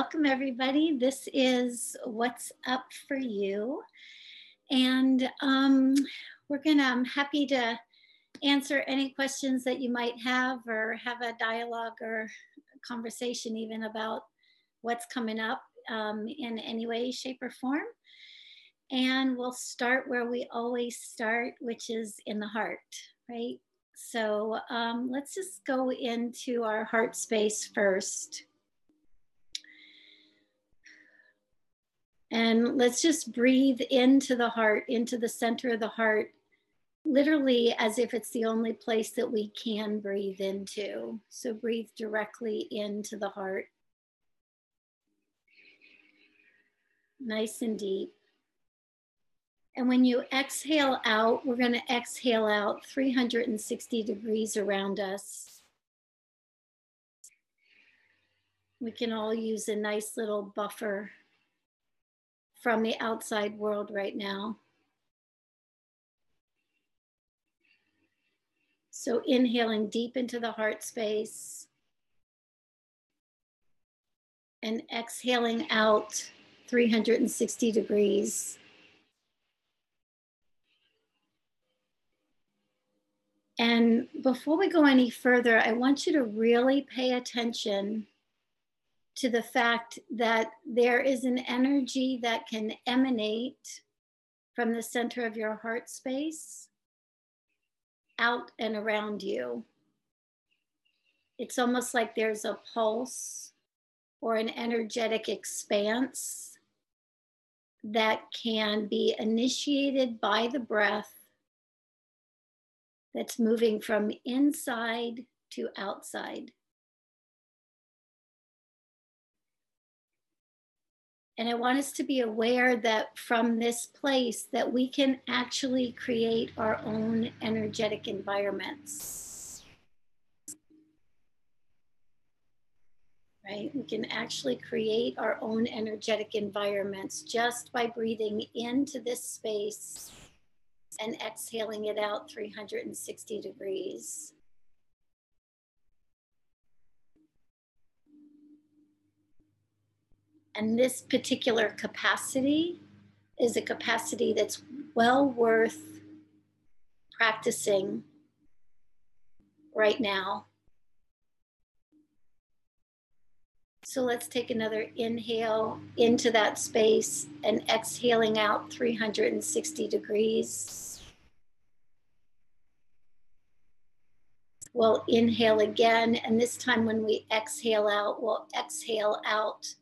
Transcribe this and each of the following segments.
welcome everybody. This is What's Up for You. And um, we're gonna, I'm happy to answer any questions that you might have or have a dialogue or conversation even about what's coming up um, in any way, shape or form. And we'll start where we always start, which is in the heart, right? So um, let's just go into our heart space first. And let's just breathe into the heart, into the center of the heart, literally as if it's the only place that we can breathe into. So breathe directly into the heart. Nice and deep. And when you exhale out, we're going to exhale out 360 degrees around us. We can all use a nice little buffer from the outside world right now. So inhaling deep into the heart space and exhaling out 360 degrees. And before we go any further, I want you to really pay attention to the fact that there is an energy that can emanate from the center of your heart space out and around you. It's almost like there's a pulse or an energetic expanse that can be initiated by the breath that's moving from inside to outside. And I want us to be aware that from this place that we can actually create our own energetic environments. Right? We can actually create our own energetic environments just by breathing into this space and exhaling it out 360 degrees. And this particular capacity is a capacity that's well worth practicing right now. So let's take another inhale into that space and exhaling out 360 degrees. We'll inhale again, and this time when we exhale out, we'll exhale out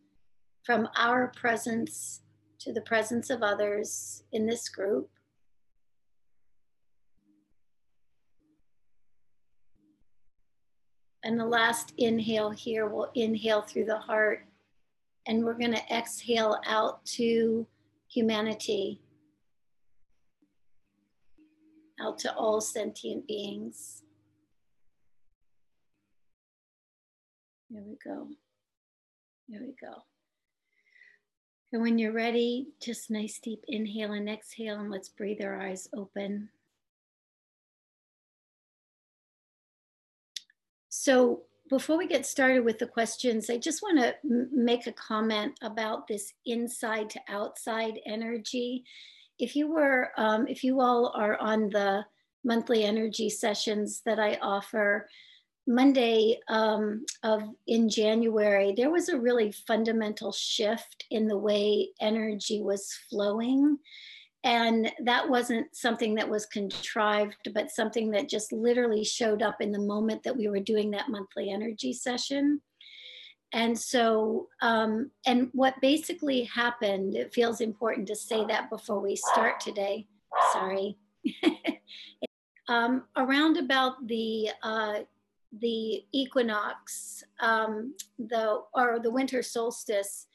from our presence to the presence of others in this group. And the last inhale here, we'll inhale through the heart and we're going to exhale out to humanity, out to all sentient beings. Here we go. Here we go. And when you're ready, just nice deep inhale and exhale, and let's breathe our eyes open. So, before we get started with the questions, I just want to make a comment about this inside to outside energy. If you were, um, if you all are on the monthly energy sessions that I offer, Monday um, of in January, there was a really fundamental shift in the way energy was flowing. And that wasn't something that was contrived, but something that just literally showed up in the moment that we were doing that monthly energy session. And so, um, and what basically happened, it feels important to say that before we start today. Sorry. um, around about the uh, the equinox, um, the or the winter solstice,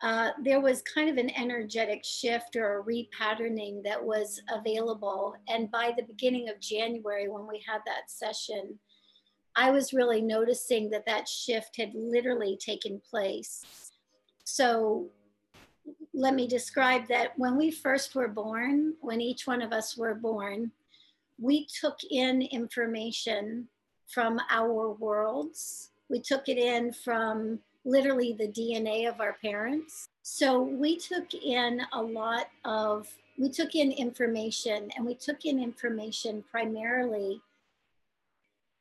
uh, there was kind of an energetic shift or a repatterning that was available. And by the beginning of January, when we had that session, I was really noticing that that shift had literally taken place. So let me describe that when we first were born, when each one of us were born, we took in information from our worlds. We took it in from literally the DNA of our parents. So we took in a lot of, we took in information and we took in information primarily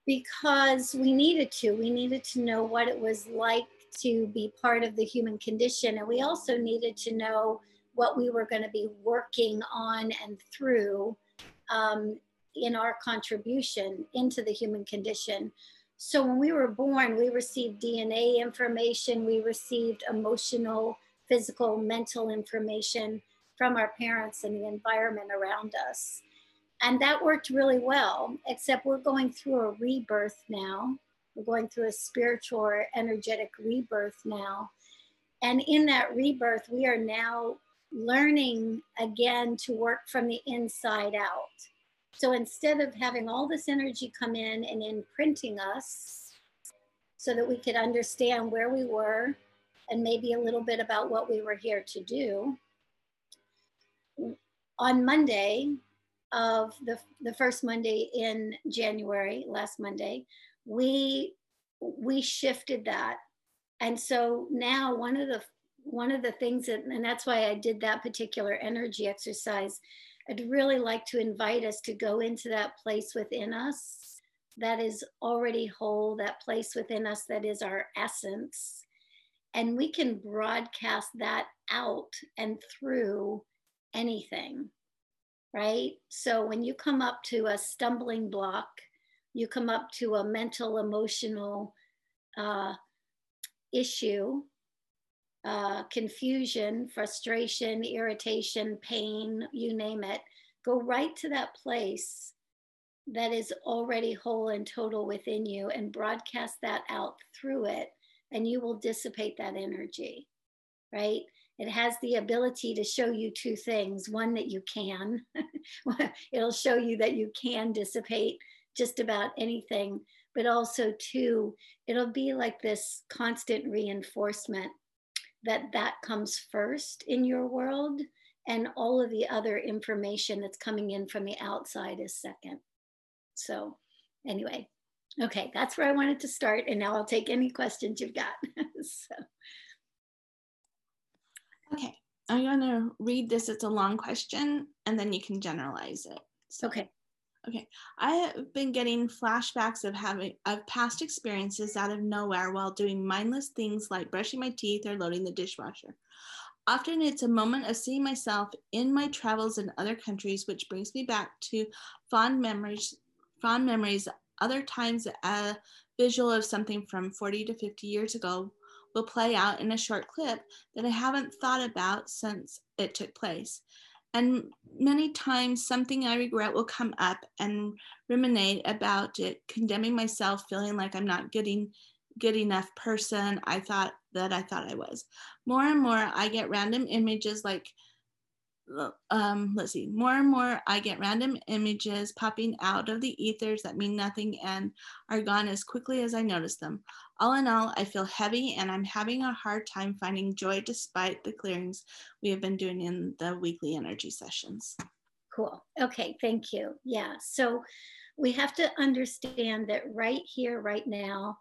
because we needed to. We needed to know what it was like to be part of the human condition. And we also needed to know what we were going to be working on and through um, in our contribution into the human condition. So when we were born, we received DNA information, we received emotional, physical, mental information from our parents and the environment around us. And that worked really well, except we're going through a rebirth now. We're going through a spiritual or energetic rebirth now. And in that rebirth, we are now learning again to work from the inside out. So instead of having all this energy come in and imprinting us so that we could understand where we were and maybe a little bit about what we were here to do, on Monday of the, the first Monday in January, last Monday, we we shifted that. And so now one of the one of the things that, and that's why I did that particular energy exercise I'd really like to invite us to go into that place within us that is already whole, that place within us that is our essence. And we can broadcast that out and through anything, right? So when you come up to a stumbling block, you come up to a mental, emotional uh, issue, uh, confusion, frustration, irritation, pain, you name it, go right to that place that is already whole and total within you and broadcast that out through it, and you will dissipate that energy, right? It has the ability to show you two things one, that you can, it'll show you that you can dissipate just about anything, but also, two, it'll be like this constant reinforcement that that comes first in your world and all of the other information that's coming in from the outside is second so anyway okay that's where i wanted to start and now i'll take any questions you've got so. okay i'm going to read this it's a long question and then you can generalize it so. okay Okay, I have been getting flashbacks of having of past experiences out of nowhere while doing mindless things like brushing my teeth or loading the dishwasher. Often it's a moment of seeing myself in my travels in other countries, which brings me back to fond memories. Fond memories. Other times, a visual of something from 40 to 50 years ago will play out in a short clip that I haven't thought about since it took place. And many times something I regret will come up and ruminate about it, condemning myself, feeling like I'm not getting good enough person I thought that I thought I was. More and more I get random images like um, let's see, more and more I get random images popping out of the ethers that mean nothing and are gone as quickly as I notice them. All in all, I feel heavy and I'm having a hard time finding joy despite the clearings we have been doing in the weekly energy sessions. Cool. Okay, thank you. Yeah, so we have to understand that right here, right now,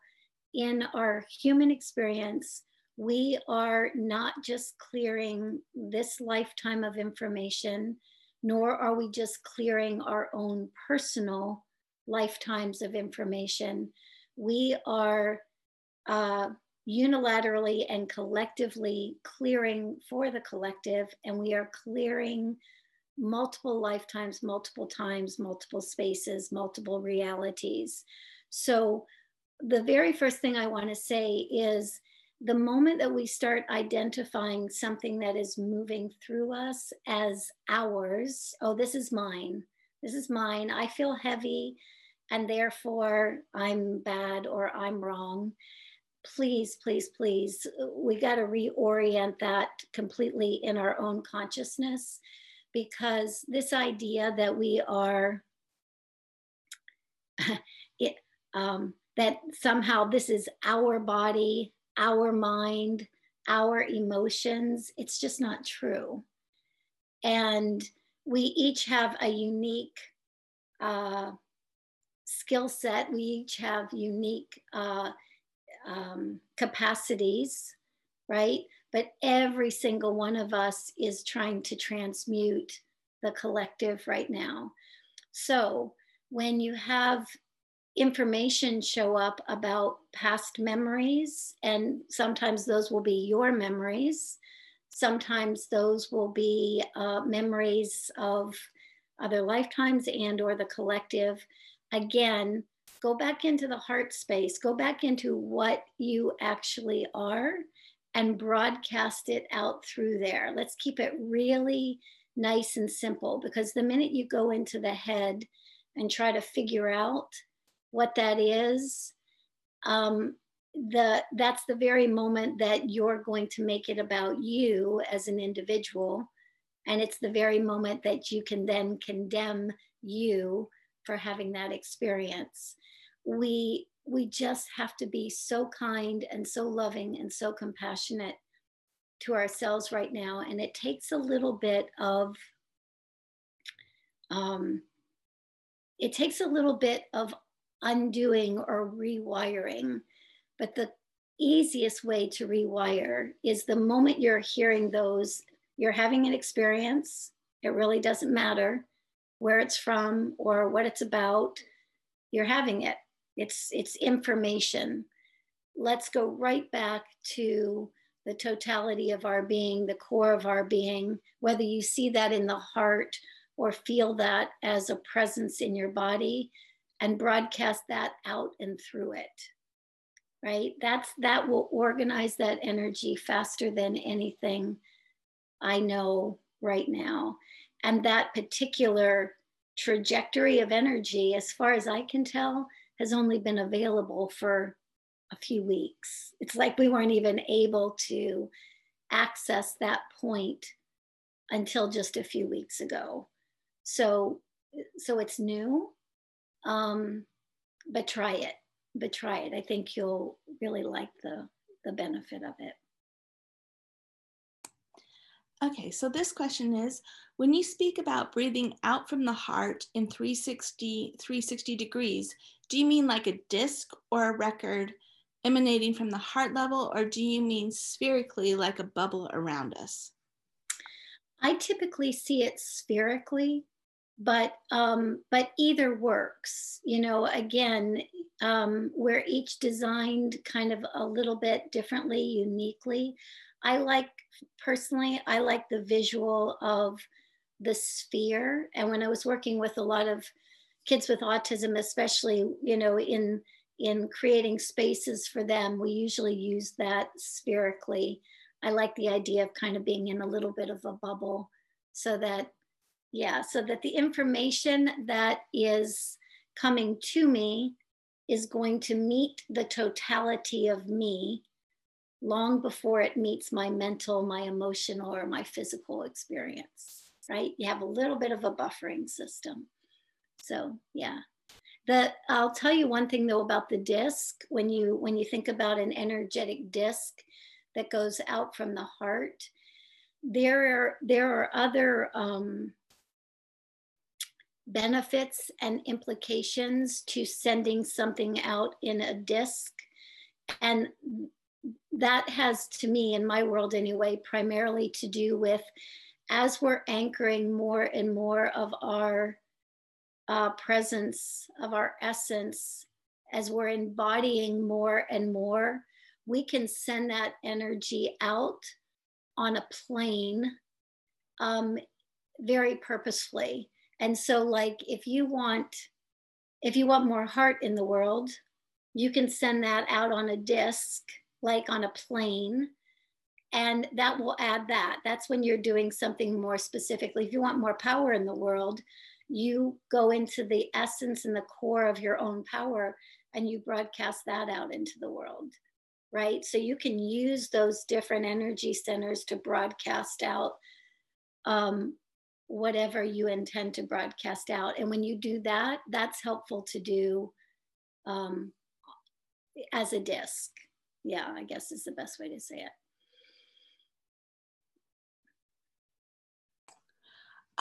in our human experience, we are not just clearing this lifetime of information, nor are we just clearing our own personal lifetimes of information. We are uh, unilaterally and collectively clearing for the collective, and we are clearing multiple lifetimes, multiple times, multiple spaces, multiple realities. So, the very first thing I want to say is the moment that we start identifying something that is moving through us as ours, oh, this is mine, this is mine, I feel heavy, and therefore I'm bad or I'm wrong. Please, please, please, we got to reorient that completely in our own consciousness because this idea that we are, it, um, that somehow this is our body our mind, our emotions. It's just not true. And we each have a unique uh, skill set. We each have unique uh, um, capacities, right? But every single one of us is trying to transmute the collective right now. So when you have information show up about past memories, and sometimes those will be your memories, sometimes those will be uh, memories of other lifetimes and or the collective. Again go back into the heart space. Go back into what you actually are and broadcast it out through there. Let's keep it really nice and simple because the minute you go into the head and try to figure out what that is um, the that's the very moment that you're going to make it about you as an individual and it's the very moment that you can then condemn you for having that experience. We, we just have to be so kind and so loving and so compassionate to ourselves right now. And it takes a little bit of, um, it takes a little bit of undoing or rewiring. Mm. But the easiest way to rewire is the moment you're hearing those you're having an experience. It really doesn't matter where it's from or what it's about. You're having it. It's it's information. Let's go right back to the totality of our being, the core of our being, whether you see that in the heart or feel that as a presence in your body and broadcast that out and through it. Right? That's that will organize that energy faster than anything I know right now. And that particular trajectory of energy, as far as I can tell, has only been available for a few weeks. It's like we weren't even able to access that point until just a few weeks ago. So, so it's new, um, but try it. But try it. I think you'll really like the the benefit of it. Okay, so this question is when you speak about breathing out from the heart in 360, 360 degrees, do you mean like a disc or a record emanating from the heart level, or do you mean spherically like a bubble around us? I typically see it spherically, but um, but either works. You know, again, um, we're each designed kind of a little bit differently, uniquely. I like personally, I like the visual of the sphere. And when I was working with a lot of kids with autism, especially, you know, in in creating spaces for them, we usually use that spherically. I like the idea of kind of being in a little bit of a bubble so that, yeah, so that the information that is coming to me is going to meet the totality of me long before it meets my mental, my emotional, or my physical experience, right? You have a little bit of a buffering system. So yeah. The, I'll tell you one thing though about the disc. When you when you think about an energetic disc that goes out from the heart, there are there are other um, benefits and implications to sending something out in a disc, and that has to me in my world anyway primarily to do with as we're anchoring more and more of our uh, presence of our essence as we're embodying more and more we can send that energy out on a plane um, very purposefully and so like if you want if you want more heart in the world you can send that out on a disc like on a plane and that will add that. That's when you're doing something more specifically. If you want more power in the world you go into the essence and the core of your own power and you broadcast that out into the world right? So you can use those different energy centers to broadcast out um, whatever you intend to broadcast out and when you do that that's helpful to do um, as a disc yeah, I guess is the best way to say it.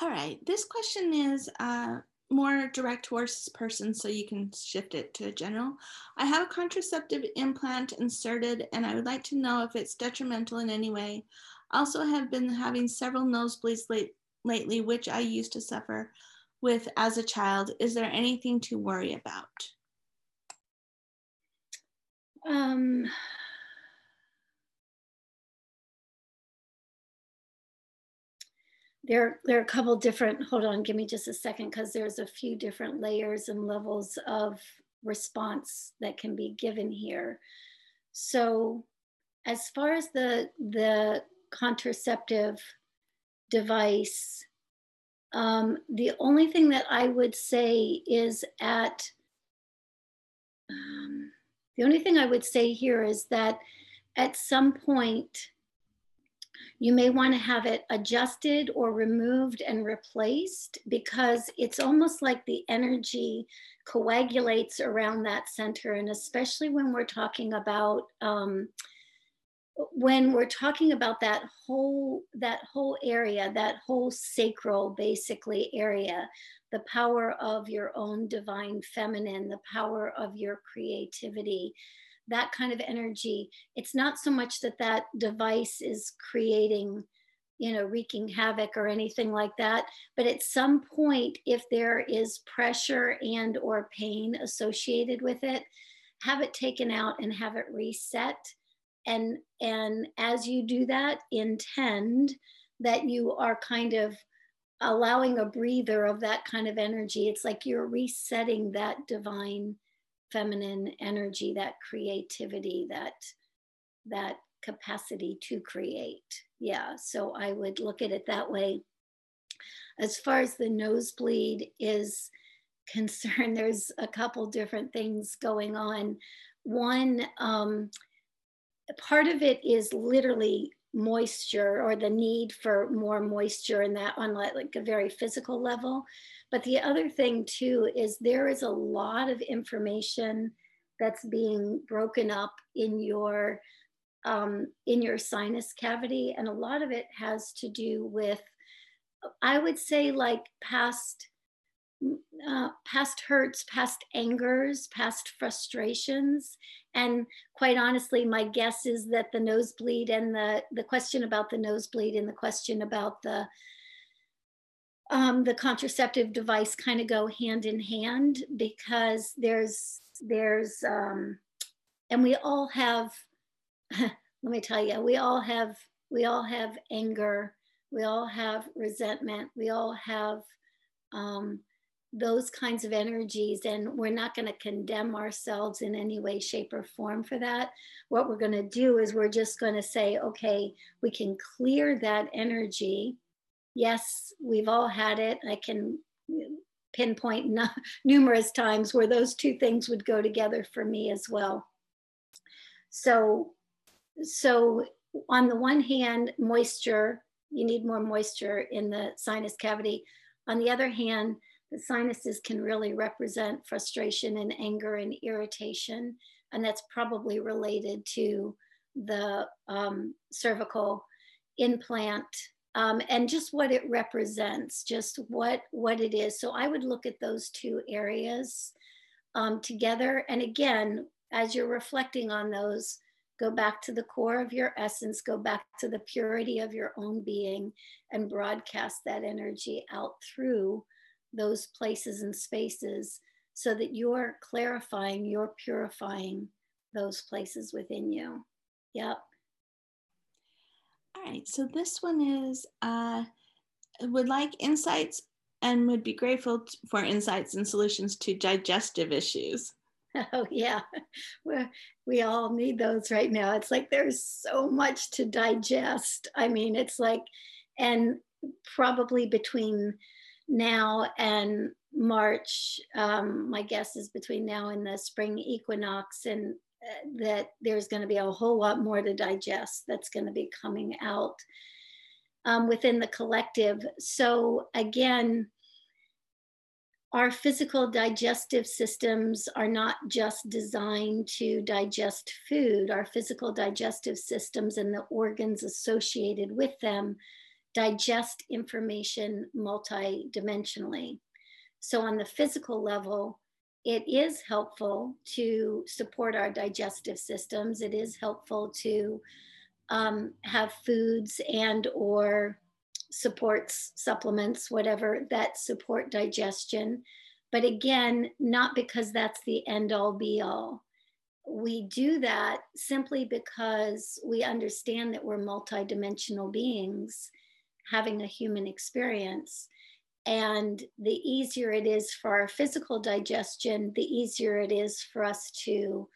All right, this question is uh, more direct towards person so you can shift it to general. I have a contraceptive implant inserted and I would like to know if it's detrimental in any way. Also have been having several nosebleeds late, lately, which I used to suffer with as a child. Is there anything to worry about? Um, there, there are a couple different, hold on, give me just a second, because there's a few different layers and levels of response that can be given here. So as far as the, the contraceptive device, um, the only thing that I would say is at, um, the only thing I would say here is that at some point, you may want to have it adjusted or removed and replaced because it's almost like the energy coagulates around that center. And especially when we're talking about, um, when we're talking about that whole that whole area that whole sacral basically area the power of your own divine feminine the power of your creativity that kind of energy it's not so much that that device is creating you know wreaking havoc or anything like that but at some point if there is pressure and or pain associated with it have it taken out and have it reset and and as you do that intend that you are kind of allowing a breather of that kind of energy. It's like you're resetting that divine feminine energy that creativity that that capacity to create. Yeah so i would look at it that way. As far as the nosebleed is concerned there's a couple different things going on. One um, part of it is literally moisture or the need for more moisture in that on like, like a very physical level. But the other thing too is there is a lot of information that's being broken up in your um, in your sinus cavity and a lot of it has to do with i would say like past uh, past hurts, past angers, past frustrations. And quite honestly, my guess is that the nosebleed and the, the question about the nosebleed and the question about the um, the contraceptive device kind of go hand in hand because there's there's um, and we all have let me tell you we all have we all have anger we all have resentment we all have um, those kinds of energies and we're not going to condemn ourselves in any way shape or form for that. What we're going to do is we're just going to say okay we can clear that energy. Yes we've all had it. I can pinpoint n- numerous times where those two things would go together for me as well. So so on the one hand moisture you need more moisture in the sinus cavity. On the other hand the sinuses can really represent frustration and anger and irritation. And that's probably related to the um, cervical implant um, and just what it represents, just what, what it is. So I would look at those two areas um, together. And again, as you're reflecting on those, go back to the core of your essence, go back to the purity of your own being, and broadcast that energy out through those places and spaces so that you're clarifying, you're purifying those places within you. Yep. All right. So this one is uh, would like insights and would be grateful for insights and solutions to digestive issues. Oh yeah, we we all need those right now. It's like there's so much to digest. I mean, it's like, and probably between now and March, um, my guess is between now and the spring equinox, and uh, that there's going to be a whole lot more to digest that's going to be coming out um, within the collective. So, again, our physical digestive systems are not just designed to digest food, our physical digestive systems and the organs associated with them digest information multidimensionally. So, on the physical level, it is helpful to support our digestive systems. It is helpful to um, have foods and or supports supplements whatever that support digestion but again not because that's the end all be all we do that simply because we understand that we're multidimensional beings having a human experience and the easier it is for our physical digestion the easier it is for us to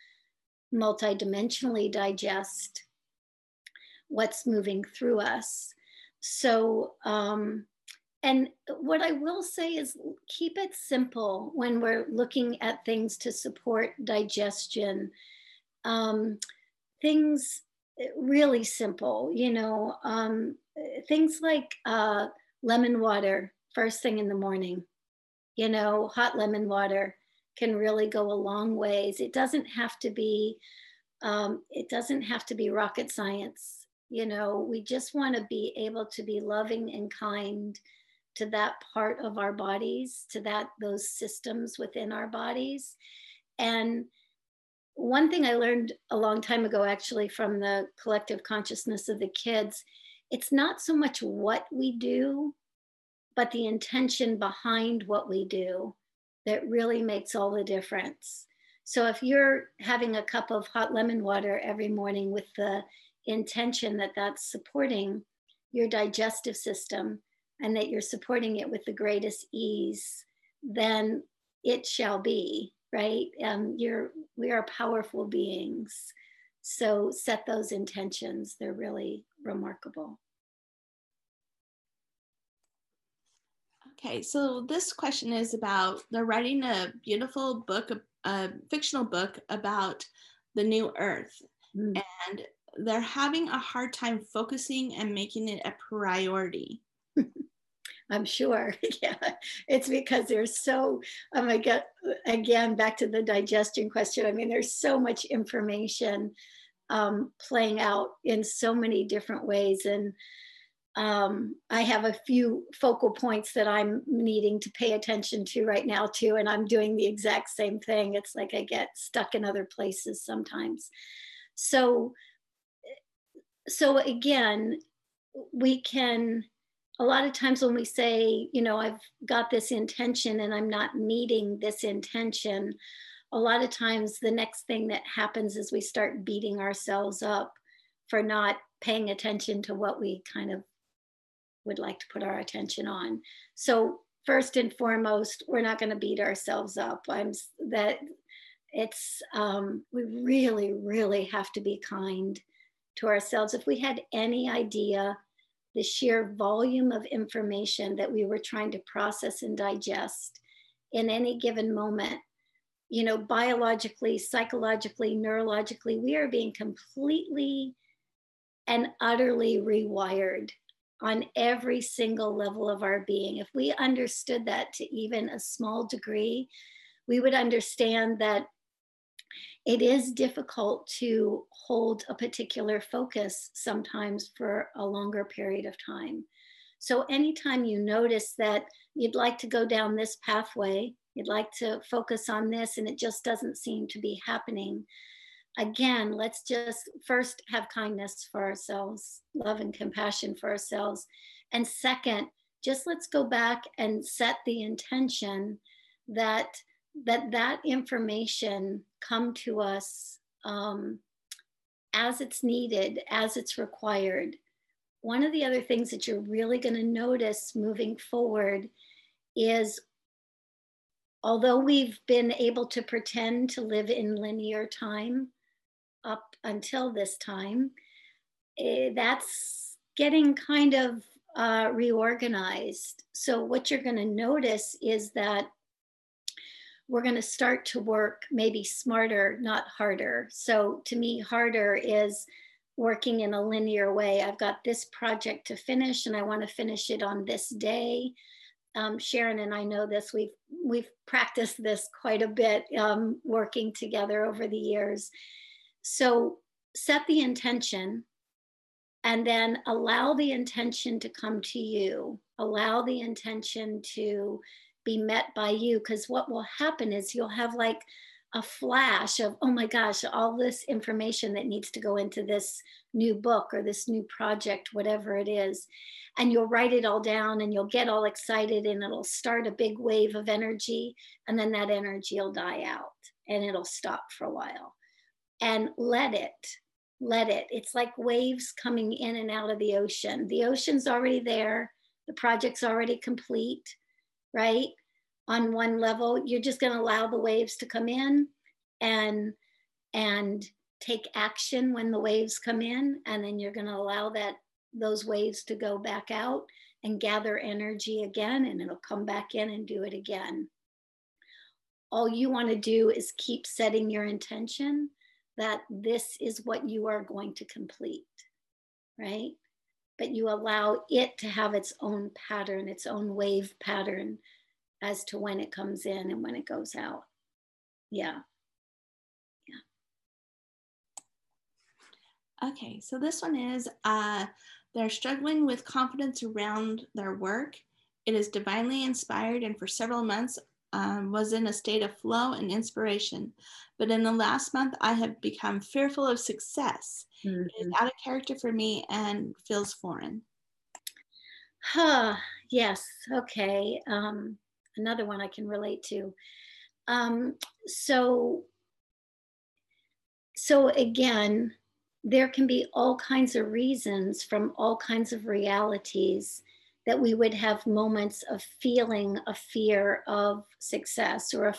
multidimensionally digest what's moving through us. So, um, and what I will say is keep it simple when we're looking at things to support digestion. Um, things really simple, you know, um, things like uh, lemon water first thing in the morning, you know, hot lemon water can really go a long ways. It doesn't have to be, um, it doesn't have to be rocket science. You know we just want to be able to be loving and kind to that part of our bodies to that those systems within our bodies. And one thing i learned a long time ago actually from the collective consciousness of the kids it's not so much what we do but the intention behind what we do that really makes all the difference. So if you're having a cup of hot lemon water every morning with the intention that that's supporting your digestive system and that you're supporting it with the greatest ease, then it shall be, right? Um, you're, we are powerful beings. So set those intentions. They're really remarkable. Okay, so this question is about they're writing a beautiful book, a, fictional book about the new earth. Mm. And they're having a hard time focusing and making it a priority. I'm sure. Yeah, it's because there's so, oh my God, again, back to the digestion question. I mean, there's so much information um, playing out in so many different ways. And um, I have a few focal points that I'm needing to pay attention to right now, too. And I'm doing the exact same thing. It's like I get stuck in other places sometimes. So, so again, we can, a lot of times when we say, you know, I've got this intention and I'm not meeting this intention, a lot of times the next thing that happens is we start beating ourselves up for not paying attention to what we kind of would like to put our attention on. So first and foremost, we're not going to beat ourselves up. I'm that it's um, we really, really have to be kind to ourselves if we had any idea the sheer volume of information that we were trying to process and digest in any given moment. You know biologically psychologically neurologically we are being completely and utterly rewired on every single level of our being. If we understood that to even a small degree we would understand that it is difficult to hold a particular focus sometimes for a longer period of time. So, anytime you notice that you'd like to go down this pathway, you'd like to focus on this, and it just doesn't seem to be happening, again, let's just first have kindness for ourselves, love and compassion for ourselves. And second, just let's go back and set the intention that that that information come to us um, as it's needed, as it's required. One of the other things that you're really going to notice moving forward is although we've been able to pretend to live in linear time up until this time, eh, that's getting kind of uh, reorganized. So, what you're going to notice is that we're going to start to work maybe smarter, not harder. So to me, harder is working in a linear way. I've got this project to finish and I want to finish it on this day. Um, Sharon and I know this. We've we've practiced this quite a bit um, working together over the years. So set the intention and then allow the intention to come to you. Allow the intention to be met by you because what will happen is you'll have like a flash of oh my gosh all this information that needs to go into this new book or this new project whatever it is. And you'll write it all down and you'll get all excited and it'll start a big wave of energy and then that energy will die out and it'll stop for a while. And let it let it. It's like waves coming in and out of the ocean. The ocean's already there. The project's already complete right? On one level you're just going to allow the waves to come in and and take action when the waves come in and then you're going to allow that those waves to go back out and gather energy again and it'll come back in and do it again. All you want to do is keep setting your intention that this is what you are going to complete right but you allow it to have its own pattern its own wave pattern as to when it comes in and when it goes out. Yeah. Yeah. Okay, so this one is uh, they're struggling with confidence around their work. It is divinely inspired, and for several months um, was in a state of flow and inspiration. But in the last month, I have become fearful of success. Mm-hmm. It is mm-hmm. out of character for me and feels foreign. Huh, yes, okay. Um, another one I can relate to. Um, so, so again, there can be all kinds of reasons from all kinds of realities that we would have moments of feeling a fear of success or a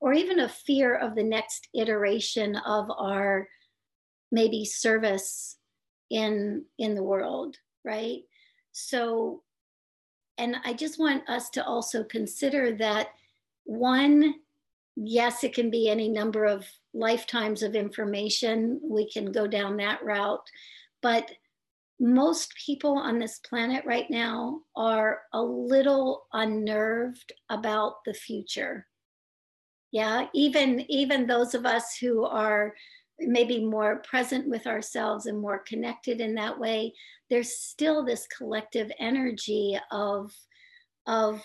or even a fear of the next iteration of our maybe service in in the world right so and I just want us to also consider that one, yes, it can be any number of lifetimes of information. We can go down that route. But most people on this planet right now are a little unnerved about the future. Yeah, even even those of us who are maybe more present with ourselves and more connected in that way there's still this collective energy of of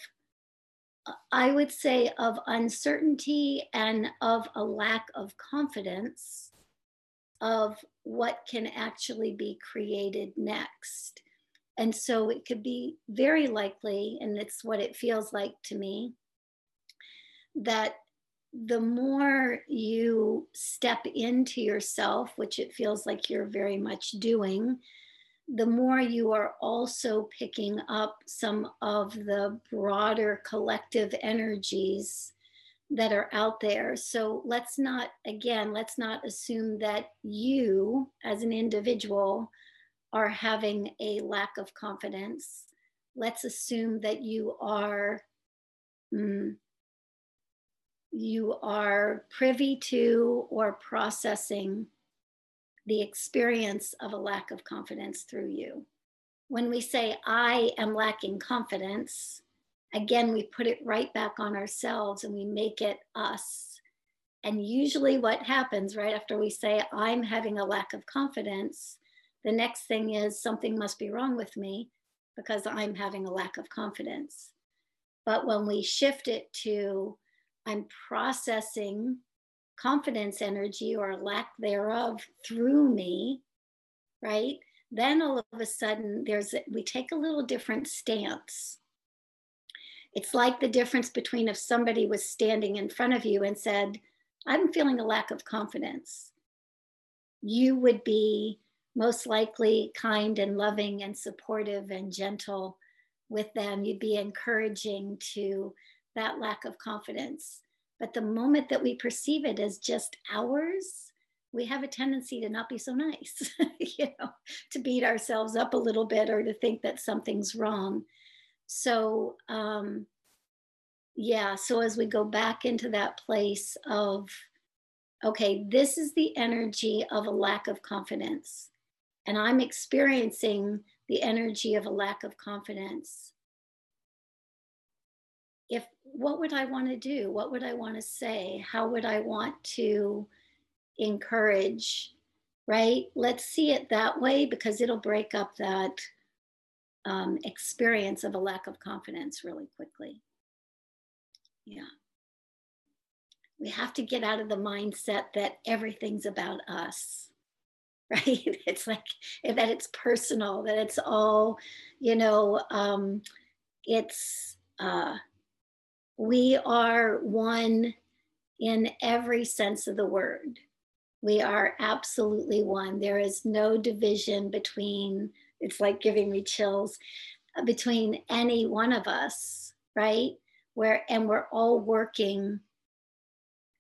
i would say of uncertainty and of a lack of confidence of what can actually be created next. And so it could be very likely and it's what it feels like to me that the more you step into yourself, which it feels like you're very much doing, the more you are also picking up some of the broader collective energies that are out there. So let's not, again, let's not assume that you as an individual are having a lack of confidence. Let's assume that you are. Mm, you are privy to or processing the experience of a lack of confidence through you. When we say, I am lacking confidence, again, we put it right back on ourselves and we make it us. And usually, what happens right after we say, I'm having a lack of confidence, the next thing is something must be wrong with me because I'm having a lack of confidence. But when we shift it to, I'm processing confidence energy or lack thereof through me, right? Then all of a sudden there's we take a little different stance. It's like the difference between if somebody was standing in front of you and said, I'm feeling a lack of confidence. You would be most likely kind and loving and supportive and gentle with them. You'd be encouraging to that lack of confidence. But the moment that we perceive it as just ours, we have a tendency to not be so nice, you know, to beat ourselves up a little bit or to think that something's wrong. So, um, yeah, so as we go back into that place of, okay, this is the energy of a lack of confidence, and I'm experiencing the energy of a lack of confidence if what would I want to do? What would I want to say? How would I want to encourage? Right? Let's see it that way because it'll break up that um, experience of a lack of confidence really quickly. Yeah. We have to get out of the mindset that everything's about us, right? It's like that it's personal, that it's all, you know, um, it's, uh, we are one in every sense of the word. We are absolutely one. There is no division between, it's like giving me chills, uh, between any one of us, right? Where, and we're all working,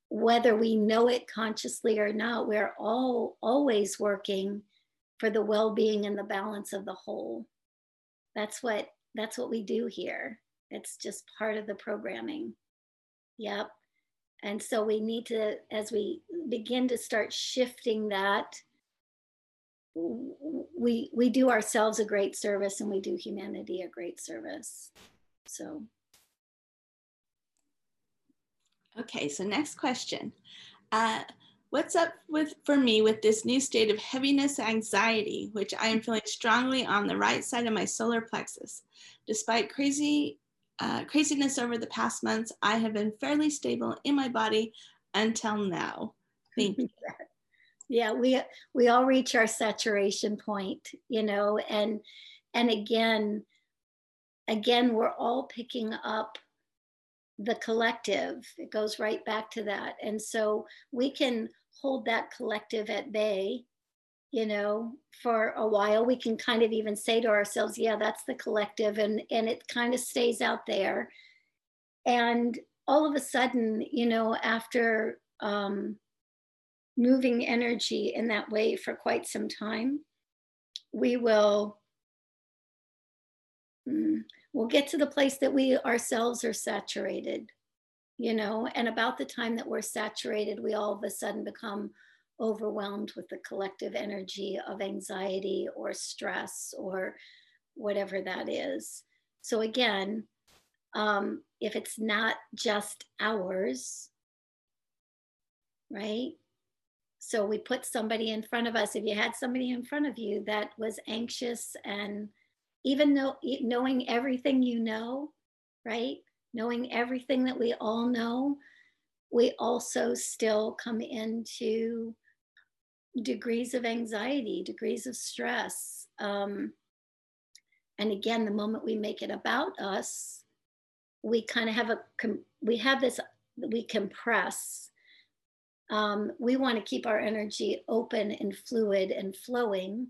whether we know it consciously or not, we're all always working for the well-being and the balance of the whole. That's what that's what we do here. It's just part of the programming. Yep. And so we need to, as we begin to start shifting that, we we do ourselves a great service and we do humanity a great service. So Okay, so next question. Uh, what's up with for me with this new state of heaviness anxiety, which I am feeling strongly on the right side of my solar plexus? Despite crazy uh, craziness over the past months, I have been fairly stable in my body until now. Thank you. Yeah, we we all reach our saturation point, you know, and and again, again, we're all picking up the collective. It goes right back to that, and so we can hold that collective at bay you know for a while. We can kind of even say to ourselves yeah that's the collective and and it kind of stays out there. And all of a sudden you know after um, moving energy in that way for quite some time we will mm, we'll get to the place that we ourselves are saturated you know and about the time that we're saturated we all of a sudden become overwhelmed with the collective energy of anxiety or stress or whatever that is. So, again, um, if it's not just ours, right? So, we put somebody in front of us. If you had somebody in front of you that was anxious and even though knowing everything you know, right? Knowing everything that we all know, we also still come into degrees of anxiety, degrees of stress. Um, and again, the moment we make it about us, we kind of have a, we have this, we compress. Um, we want to keep our energy open and fluid and flowing,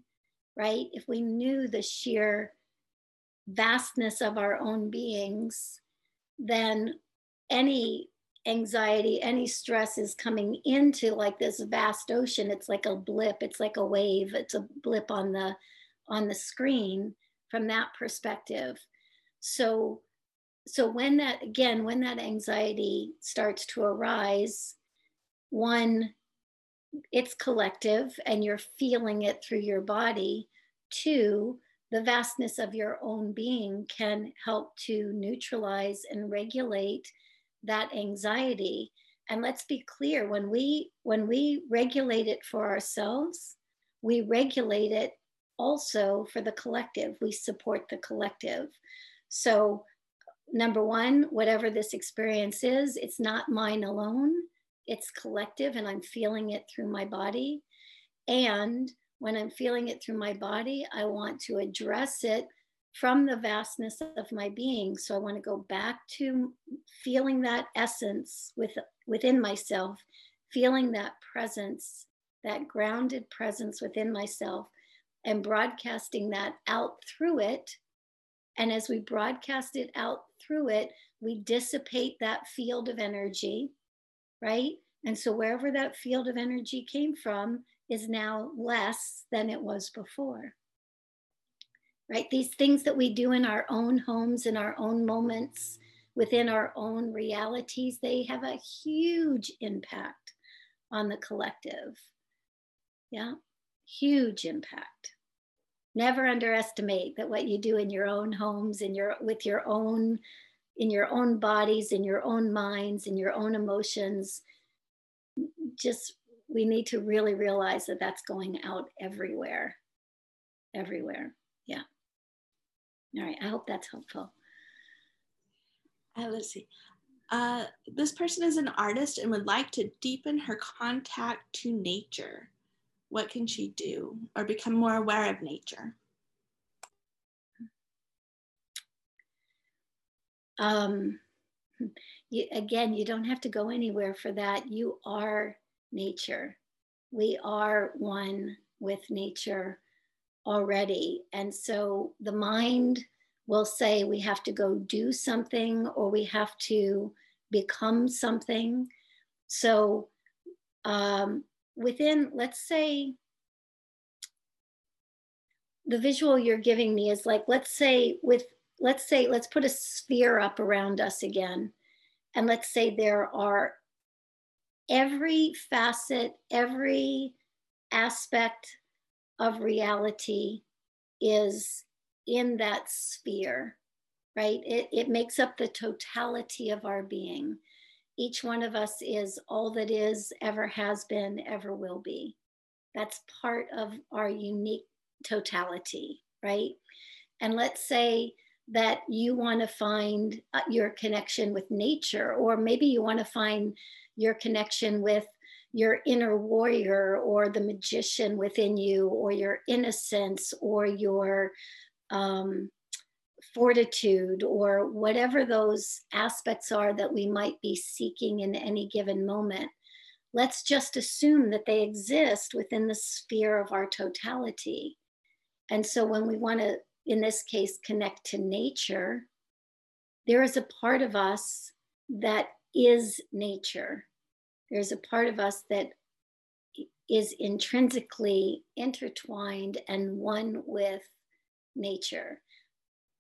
right? If we knew the sheer vastness of our own beings, then any anxiety, any stress is coming into like this vast ocean. It's like a blip, it's like a wave, it's a blip on the on the screen from that perspective. So so when that again, when that anxiety starts to arise, one, it's collective and you're feeling it through your body. Two, the vastness of your own being can help to neutralize and regulate that anxiety. And let's be clear when we when we regulate it for ourselves we regulate it also for the collective. We support the collective. So number one whatever this experience is it's not mine alone it's collective and i'm feeling it through my body and when i'm feeling it through my body i want to address it from the vastness of my being. So I want to go back to feeling that essence with, within myself, feeling that presence, that grounded presence within myself, and broadcasting that out through it. And as we broadcast it out through it, we dissipate that field of energy, right? And so wherever that field of energy came from is now less than it was before right? These things that we do in our own homes, in our own moments, within our own realities, they have a huge impact on the collective. Yeah, huge impact. Never underestimate that what you do in your own homes, in your with your own, in your own bodies, in your own minds, in your own emotions. Just we need to really realize that that's going out everywhere, everywhere. Yeah. All right, I hope that's helpful. Uh, let's see. Uh, this person is an artist and would like to deepen her contact to nature. What can she do or become more aware of nature? Um, you, again, you don't have to go anywhere for that. You are nature. We are one with nature already. And so the mind will say we have to go do something or we have to become something. So um, within, let's say, the visual you're giving me is like, let's say, with, let's say, let's put a sphere up around us again. And let's say there are every facet, every aspect of reality is in that sphere, right? It, it makes up the totality of our being. Each one of us is all that is, ever has been, ever will be. That's part of our unique totality, right? And let's say that you want to find uh, your connection with nature, or maybe you want to find your connection with your inner warrior or the magician within you, or your innocence, or your um, fortitude or whatever those aspects are that we might be seeking in any given moment, let's just assume that they exist within the sphere of our totality. And so when we want to, in this case, connect to nature, there is a part of us that is nature. There's a part of us that is intrinsically intertwined and one with nature.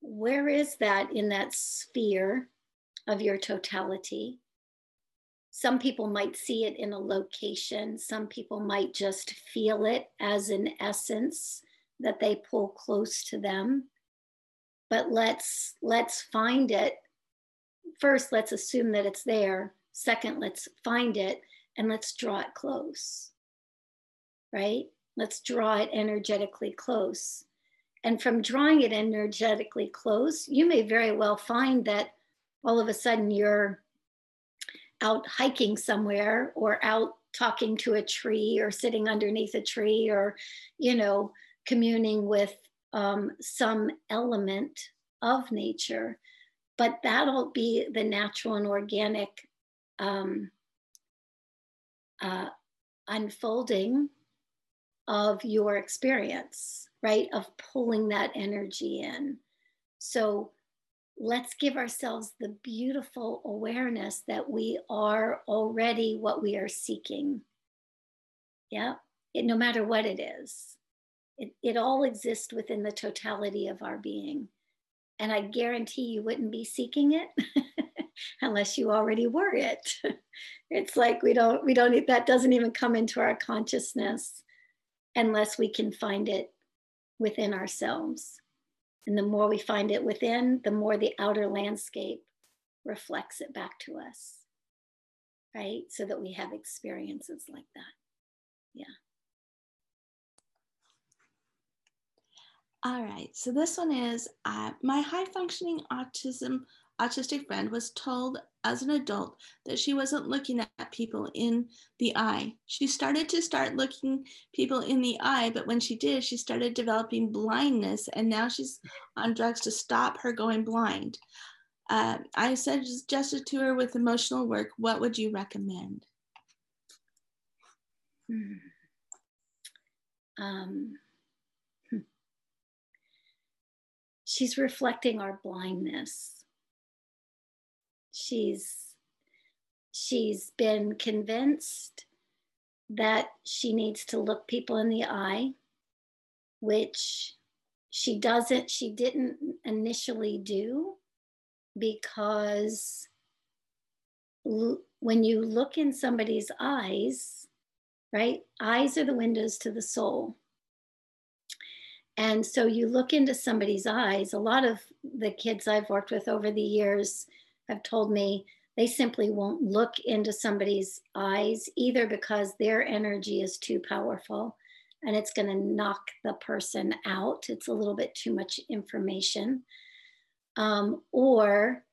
Where is that in that sphere of your totality? Some people might see it in a location, some people might just feel it as an essence that they pull close to them. But let's let's find it. First, let's assume that it's there. Second, let's find it and let's draw it close. Right? Let's draw it energetically close. And from drawing it energetically close, you may very well find that all of a sudden you're out hiking somewhere or out talking to a tree or sitting underneath a tree or, you know, communing with um, some element of nature. But that'll be the natural and organic um, uh, unfolding of your experience right? Of pulling that energy in. So let's give ourselves the beautiful awareness that we are already what we are seeking. Yeah, it, no matter what it is, it, it all exists within the totality of our being. And I guarantee you wouldn't be seeking it unless you already were it. it's like we don't, we don't, that doesn't even come into our consciousness unless we can find it within ourselves. And the more we find it within, the more the outer landscape reflects it back to us, right? So that we have experiences like that. Yeah. All right, so this one is uh, my high functioning autism autistic friend was told as an adult that she wasn't looking at people in the eye. She started to start looking people in the eye, but when she did, she started developing blindness, and now she's on drugs to stop her going blind. Uh, I suggested to her with emotional work, what would you recommend? Hmm. Um, hmm. She's reflecting our blindness. She's she's been convinced that she needs to look people in the eye which she doesn't she didn't initially do because l- when you look in somebody's eyes right eyes are the windows to the soul and so you look into somebody's eyes a lot of the kids i've worked with over the years have told me they simply won't look into somebody's eyes either because their energy is too powerful and it's going to knock the person out. It's a little bit too much information. Um, or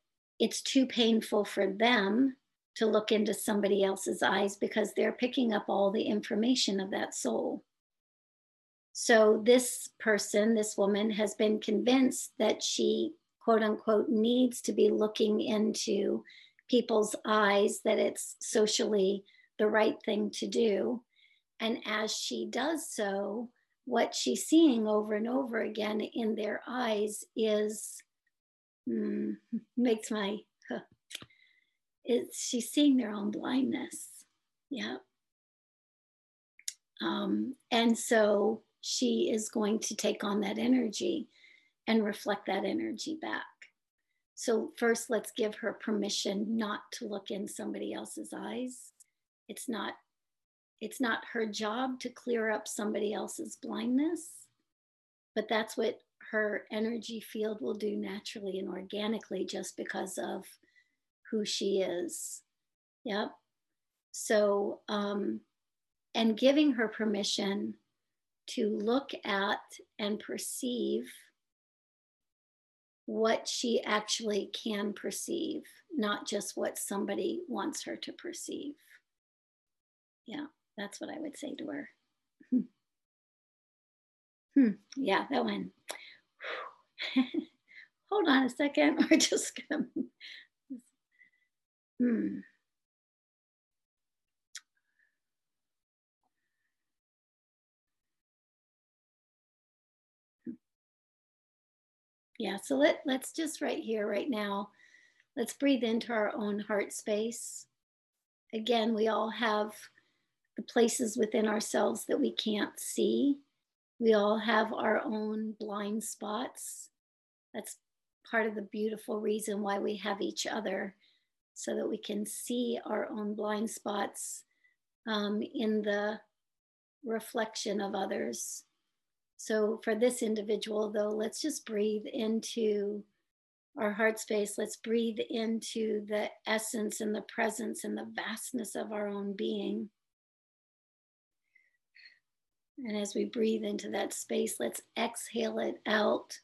it's too painful for them to look into somebody else's eyes because they're picking up all the information of that soul. So, this person, this woman, has been convinced that she, quote unquote, needs to be looking into people's eyes, that it's socially the right thing to do. And as she does so, what she's seeing over and over again in their eyes is mm, makes my huh, it's she's seeing their own blindness yeah um, and so she is going to take on that energy and reflect that energy back so first let's give her permission not to look in somebody else's eyes it's not it's not her job to clear up somebody else's blindness but that's what her energy field will do naturally and organically just because of who she is. Yep. So, um, and giving her permission to look at and perceive what she actually can perceive, not just what somebody wants her to perceive. Yeah, that's what I would say to her. hmm. Yeah, that one. Hold on a second. We're just gonna. Hmm. Yeah, so let, let's just right here, right now, let's breathe into our own heart space. Again, we all have the places within ourselves that we can't see. We all have our own blind spots. That's part of the beautiful reason why we have each other, so that we can see our own blind spots um, in the reflection of others. So, for this individual, though, let's just breathe into our heart space. Let's breathe into the essence and the presence and the vastness of our own being. And as we breathe into that space, let's exhale it out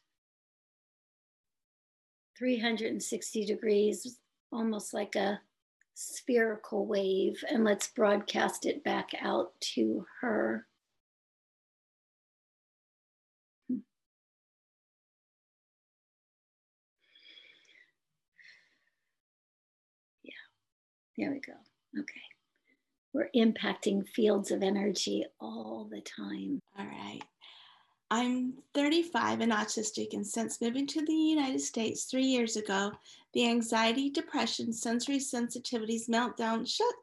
360 degrees, almost like a spherical wave. And let's broadcast it back out to her. Yeah, there we go. Okay. We're impacting fields of energy all the time. All right. I'm 35 and autistic, and since moving to the United States three years ago, the anxiety, depression, sensory sensitivities, meltdown, shut,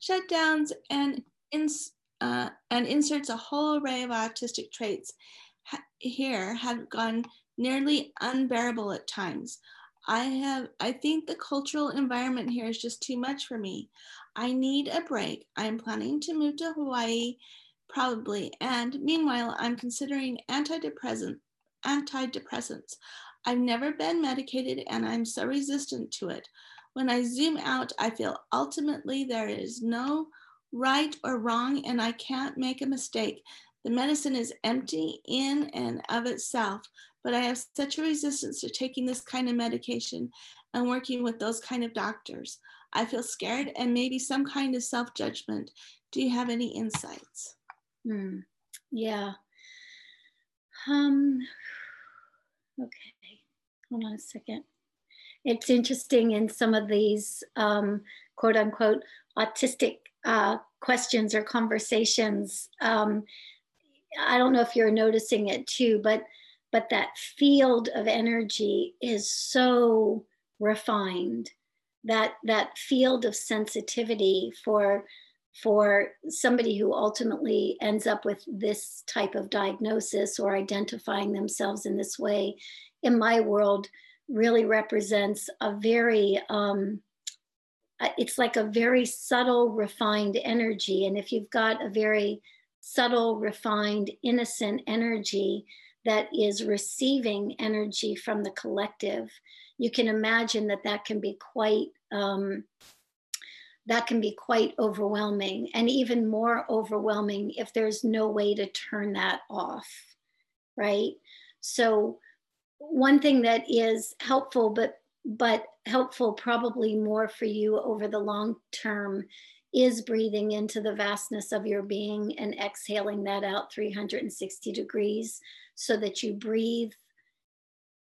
shutdowns, and ins, uh, and inserts a whole array of autistic traits ha- here have gone nearly unbearable at times. I have I think the cultural environment here is just too much for me. I need a break. I'm planning to move to Hawaii probably and meanwhile I'm considering antidepressant antidepressants. I've never been medicated and I'm so resistant to it. When I zoom out, I feel ultimately there is no right or wrong and I can't make a mistake. The medicine is empty in and of itself, but I have such a resistance to taking this kind of medication and working with those kind of doctors. I feel scared and maybe some kind of self judgment. Do you have any insights? Hmm. Yeah. Um, okay. Hold on a second. It's interesting in some of these um, quote unquote autistic uh, questions or conversations. Um, I don't know if you're noticing it too, but but that field of energy is so refined. That that field of sensitivity for for somebody who ultimately ends up with this type of diagnosis or identifying themselves in this way in my world really represents a very um, it's like a very subtle refined energy. And if you've got a very subtle refined innocent energy that is receiving energy from the collective, you can imagine that that can be quite um, that can be quite overwhelming and even more overwhelming if there's no way to turn that off right? So one thing that is helpful but but helpful probably more for you over the long term is breathing into the vastness of your being and exhaling that out 360 degrees so that you breathe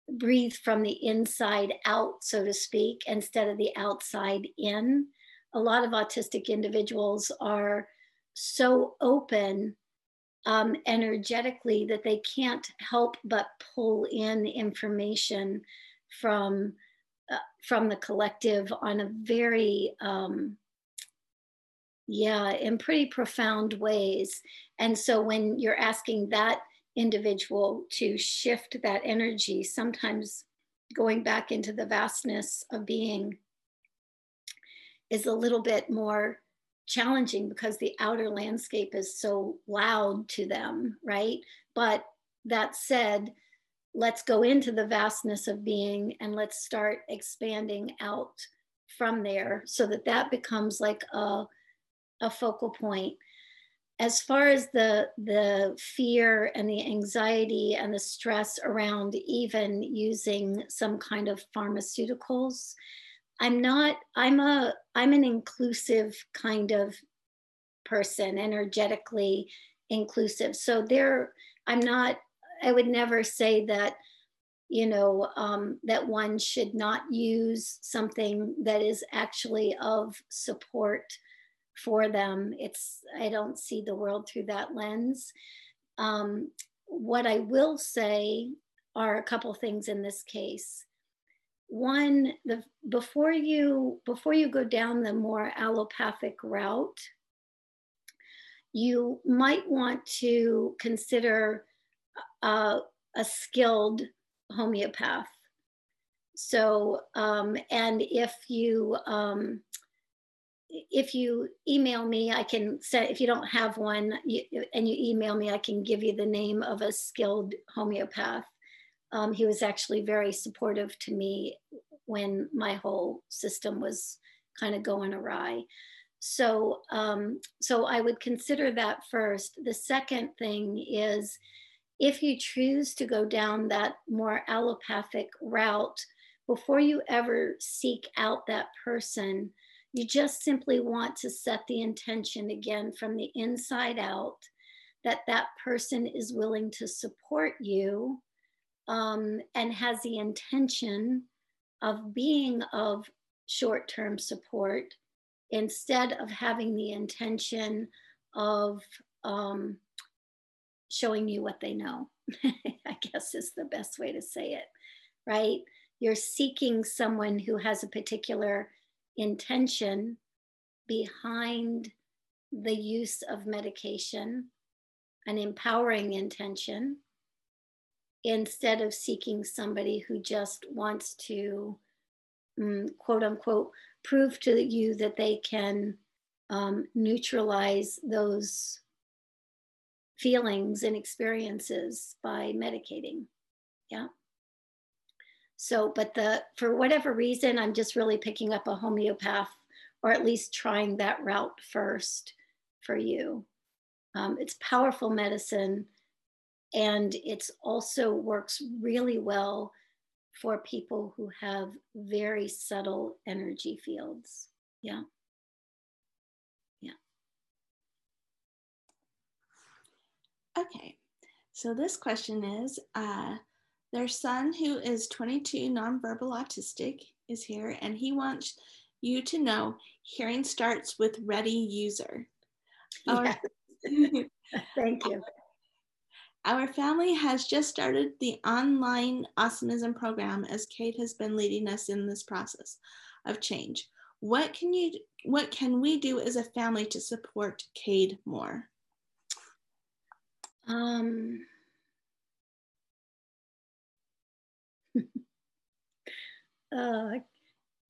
breathe from the inside out so to speak instead of the outside in. A lot of autistic individuals are so open um, energetically that they can't help but pull in information from uh, from the collective on a very um, yeah in pretty profound ways and so when you're asking that individual to shift that energy sometimes going back into the vastness of being is a little bit more challenging because the outer landscape is so loud to them, right? But that said, let's go into the vastness of being and let's start expanding out from there so that that becomes like a, a focal point. As far as the the fear and the anxiety and the stress around even using some kind of pharmaceuticals i'm not i'm a i'm an inclusive kind of person energetically inclusive. So there i'm not i would never say that you know um, that one should not use something that is actually of support for them. It's i don't see the world through that lens. Um, what i will say are a couple things in this case. One the before you before you go down the more allopathic route you might want to consider uh, a skilled homeopath. So um, and if you um, if you email me i can say if you don't have one you, and you email me i can give you the name of a skilled homeopath um, he was actually very supportive to me when my whole system was kind of going awry. So, um, so I would consider that first. The second thing is if you choose to go down that more allopathic route, before you ever seek out that person, you just simply want to set the intention again from the inside out that that person is willing to support you um, and has the intention of being of short term support instead of having the intention of um, showing you what they know, I guess is the best way to say it, right? You're seeking someone who has a particular intention behind the use of medication, an empowering intention, instead of seeking somebody who just wants to um, quote unquote prove to you that they can um, neutralize those feelings and experiences by medicating. Yeah so but the for whatever reason i'm just really picking up a homeopath or at least trying that route first for you um, it's powerful medicine and it also works really well for people who have very subtle energy fields. Yeah. Yeah. Okay. So this question is uh, their son, who is 22, nonverbal autistic, is here, and he wants you to know hearing starts with ready user. Yeah. Thank you. Our family has just started the online Awesomism program as Cade has been leading us in this process of change. What can you what can we do as a family to support Cade more? Um, uh,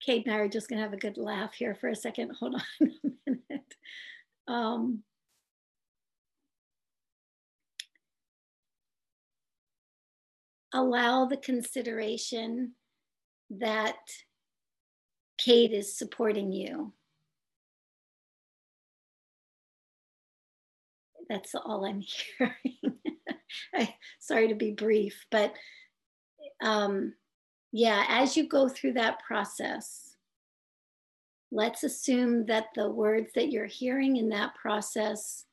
Cade and I are just gonna have a good laugh here for a second. Hold on a minute. Um, allow the consideration that Cade is supporting you. That's all I'm hearing. I, sorry to be brief, but um, yeah, as you go through that process, let's assume that the words that you're hearing in that process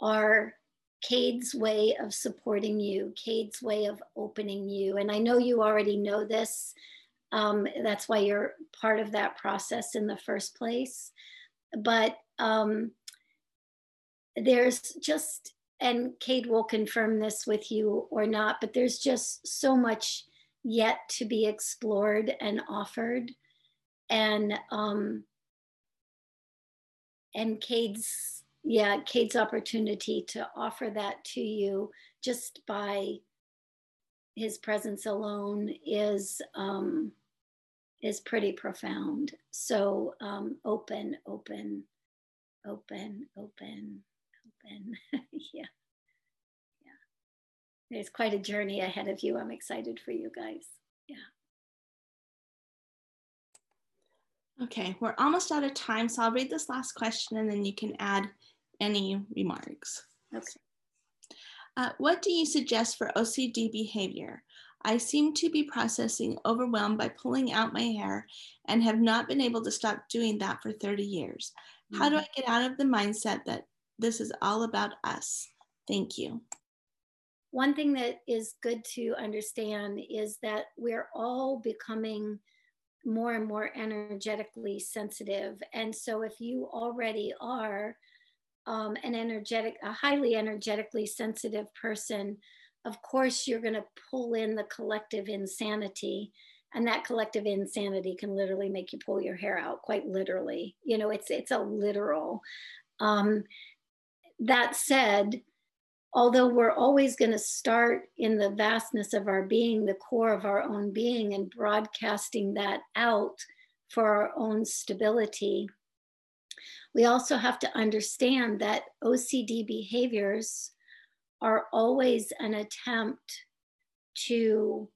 are Cade's way of supporting you, Cade's way of opening you. And I know you already know this. Um, that's why you're part of that process in the first place. But um, there's just, and Cade will confirm this with you or not, but there's just so much yet to be explored and offered. And um, and Cade's yeah, Cade's opportunity to offer that to you just by his presence alone is um, is pretty profound. So um, open, open, open, open, open. yeah. There's quite a journey ahead of you. I'm excited for you guys. Yeah. Okay, we're almost out of time, so I'll read this last question and then you can add any remarks. Okay. Uh, what do you suggest for OCD behavior? I seem to be processing overwhelmed by pulling out my hair and have not been able to stop doing that for 30 years. How do mm-hmm. I get out of the mindset that this is all about us? Thank you. One thing that is good to understand is that we're all becoming more and more energetically sensitive. And so if you already are um, an energetic, a highly energetically sensitive person, of course you're going to pull in the collective insanity and that collective insanity can literally make you pull your hair out quite literally you know it's it's a literal um, that said although we're always going to start in the vastness of our being the core of our own being and broadcasting that out for our own stability we also have to understand that ocd behaviors are always an attempt to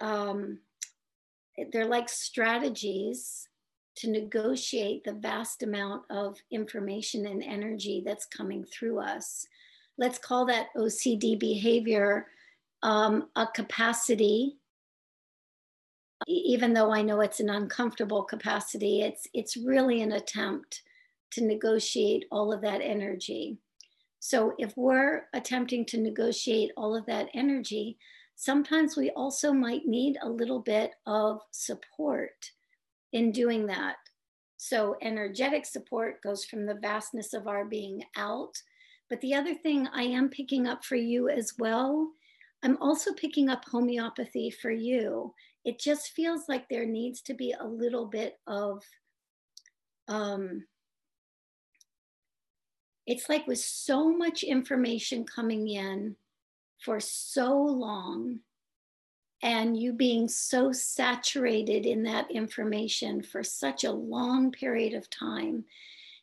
um, they're like strategies to negotiate the vast amount of information and energy that's coming through us let's call that ocd behavior um, a capacity even though i know it's an uncomfortable capacity it's it's really an attempt to negotiate all of that energy so if we're attempting to negotiate all of that energy, sometimes we also might need a little bit of support in doing that. So energetic support goes from the vastness of our being out. But the other thing I am picking up for you as well, I'm also picking up homeopathy for you. It just feels like there needs to be a little bit of um, it's like with so much information coming in for so long and you being so saturated in that information for such a long period of time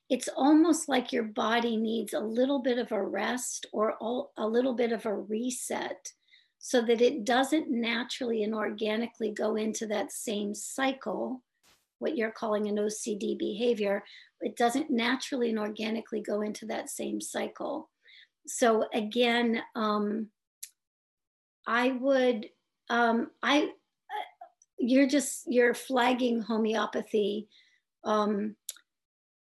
it's almost like your body needs a little bit of a rest or a little bit of a reset so that it doesn't naturally and organically go into that same cycle what you're calling an OCD behavior it doesn't naturally and organically go into that same cycle. So again, um, I would, um, I, uh, you're just, you're flagging homeopathy um,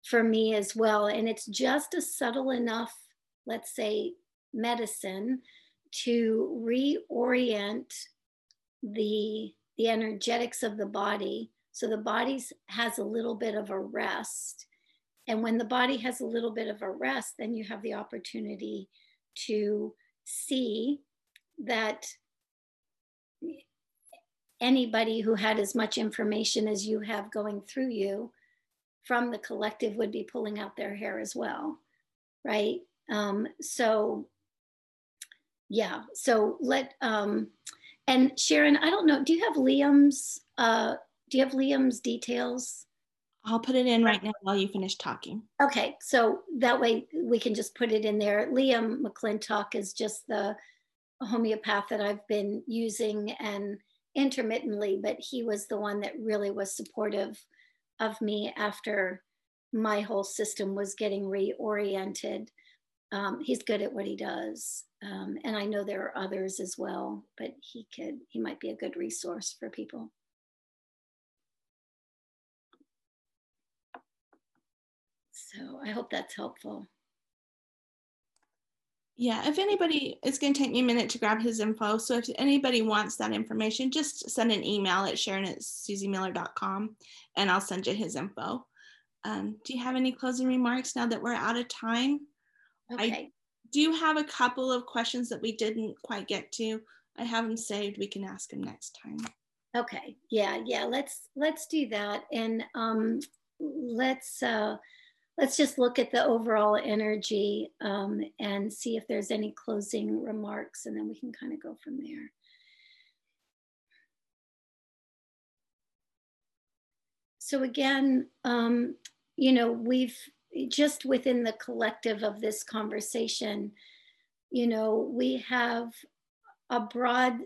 for me as well. And it's just a subtle enough, let's say, medicine to reorient the, the energetics of the body. So the body has a little bit of a rest and when the body has a little bit of a rest, then you have the opportunity to see that anybody who had as much information as you have going through you from the collective would be pulling out their hair as well, right? Um, so, yeah, so let, um, and Sharon, I don't know, do you have Liam's, uh, do you have Liam's details? I'll put it in right now while you finish talking. Okay, so that way we can just put it in there. Liam McClintock is just the homeopath that I've been using and intermittently, but he was the one that really was supportive of me after my whole system was getting reoriented. um, he's good at what he does. Um, and I know there are others as well, but he could, he might be a good resource for people. So I hope that's helpful. Yeah, if anybody, it's going to take me a minute to grab his info. So if anybody wants that information, just send an email at sharon at suzymiller.com and I'll send you his info. Um, do you have any closing remarks now that we're out of time? Okay. I do have a couple of questions that we didn't quite get to. I have them saved. We can ask them next time. Okay. Yeah. Yeah. Let's let's do that, and um, let's uh, let's just look at the overall energy um, and see if there's any closing remarks, and then we can kind of go from there. So again, um, you know, we've just within the collective of this conversation, you know, we have a broad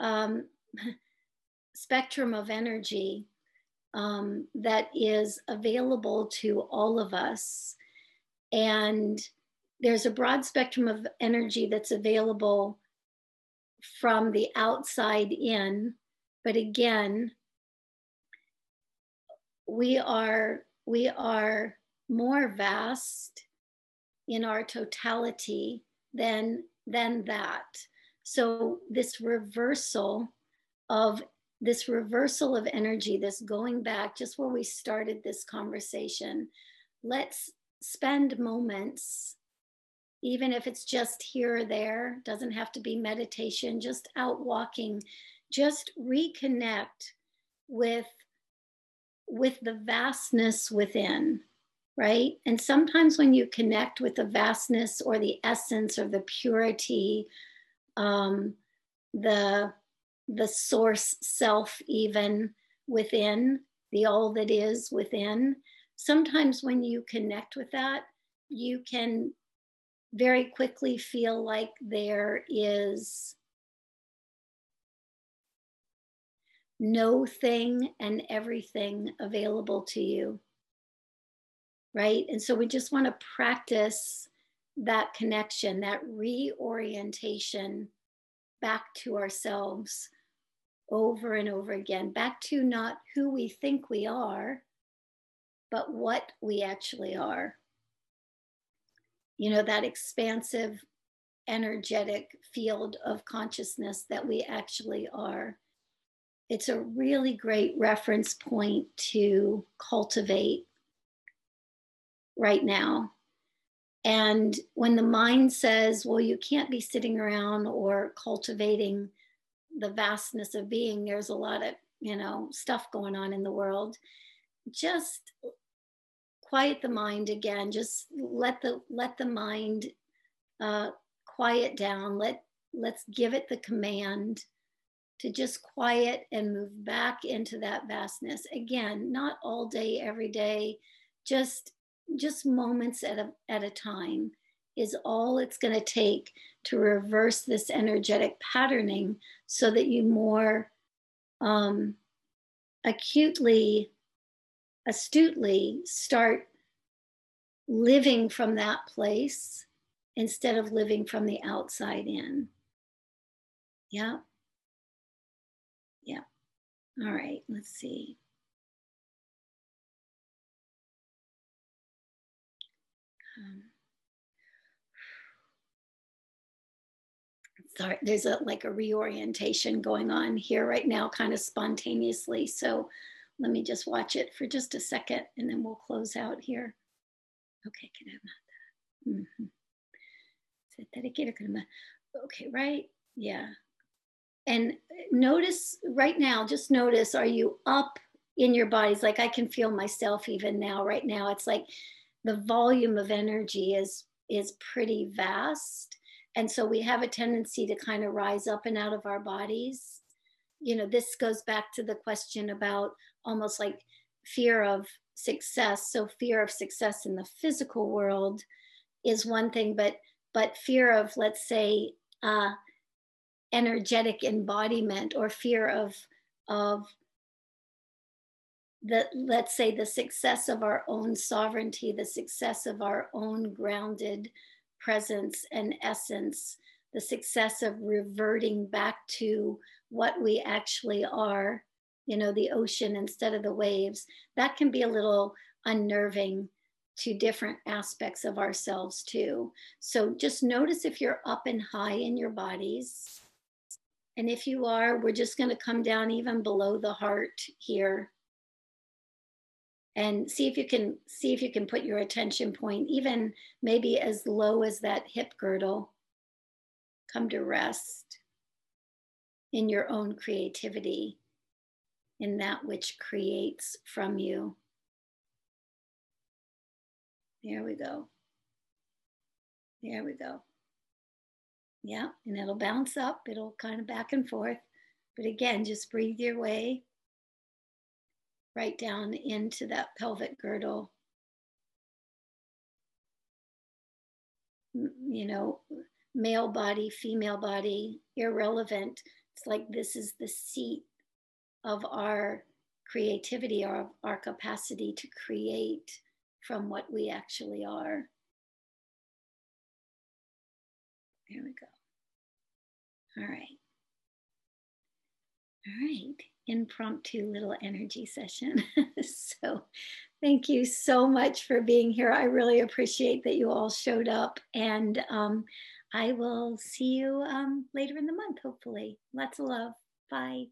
um, spectrum of energy um, that is available to all of us. And there's a broad spectrum of energy that's available from the outside in. But again, we are we are more vast in our totality than than that so this reversal of this reversal of energy this going back just where we started this conversation let's spend moments even if it's just here or there doesn't have to be meditation just out walking just reconnect with with the vastness within right? And sometimes when you connect with the vastness or the essence or the purity, um, the the source self, even within the all that is within, sometimes when you connect with that, you can very quickly feel like there is no thing and everything available to you right? And so we just want to practice that connection, that reorientation back to ourselves over and over again, back to not who we think we are, but what we actually are. You know, that expansive, energetic field of consciousness that we actually are. It's a really great reference point to cultivate right now. And when the mind says, well, you can't be sitting around or cultivating the vastness of being, there's a lot of, you know, stuff going on in the world. Just quiet the mind again. Just let the let the mind uh, quiet down. Let let's give it the command to just quiet and move back into that vastness. Again, not all day, every day, just just moments at a, at a time is all it's going to take to reverse this energetic patterning so that you more um, acutely, astutely start living from that place instead of living from the outside in. Yeah. Yeah. All right, let's see. Um, sorry, there's a like a reorientation going on here right now, kind of spontaneously. So let me just watch it for just a second and then we'll close out here. Okay, can I have that? Mm-hmm. Okay, right? Yeah. And notice right now, just notice, are you up in your bodies? Like I can feel myself even now, right now. It's like the volume of energy is is pretty vast and so we have a tendency to kind of rise up and out of our bodies. You know this goes back to the question about almost like fear of success. So fear of success in the physical world is one thing but but fear of let's say uh energetic embodiment or fear of of the let's say the success of our own sovereignty the success of our own grounded presence and essence, the success of reverting back to what we actually are, you know, the ocean instead of the waves, that can be a little unnerving to different aspects of ourselves too. So just notice if you're up and high in your bodies. And if you are, we're just going to come down even below the heart here and see if you can see if you can put your attention point even maybe as low as that hip girdle. Come to rest in your own creativity in that which creates from you. There we go. There we go. Yeah and it'll bounce up. It'll kind of back and forth. But again just breathe your way right down into that pelvic girdle. You know, male body, female body, irrelevant. It's like this is the seat of our creativity, our, our capacity to create from what we actually are. There we go. All right. All right impromptu little energy session. so thank you so much for being here. I really appreciate that you all showed up and um, I will see you um, later in the month, hopefully. Lots of love. Bye.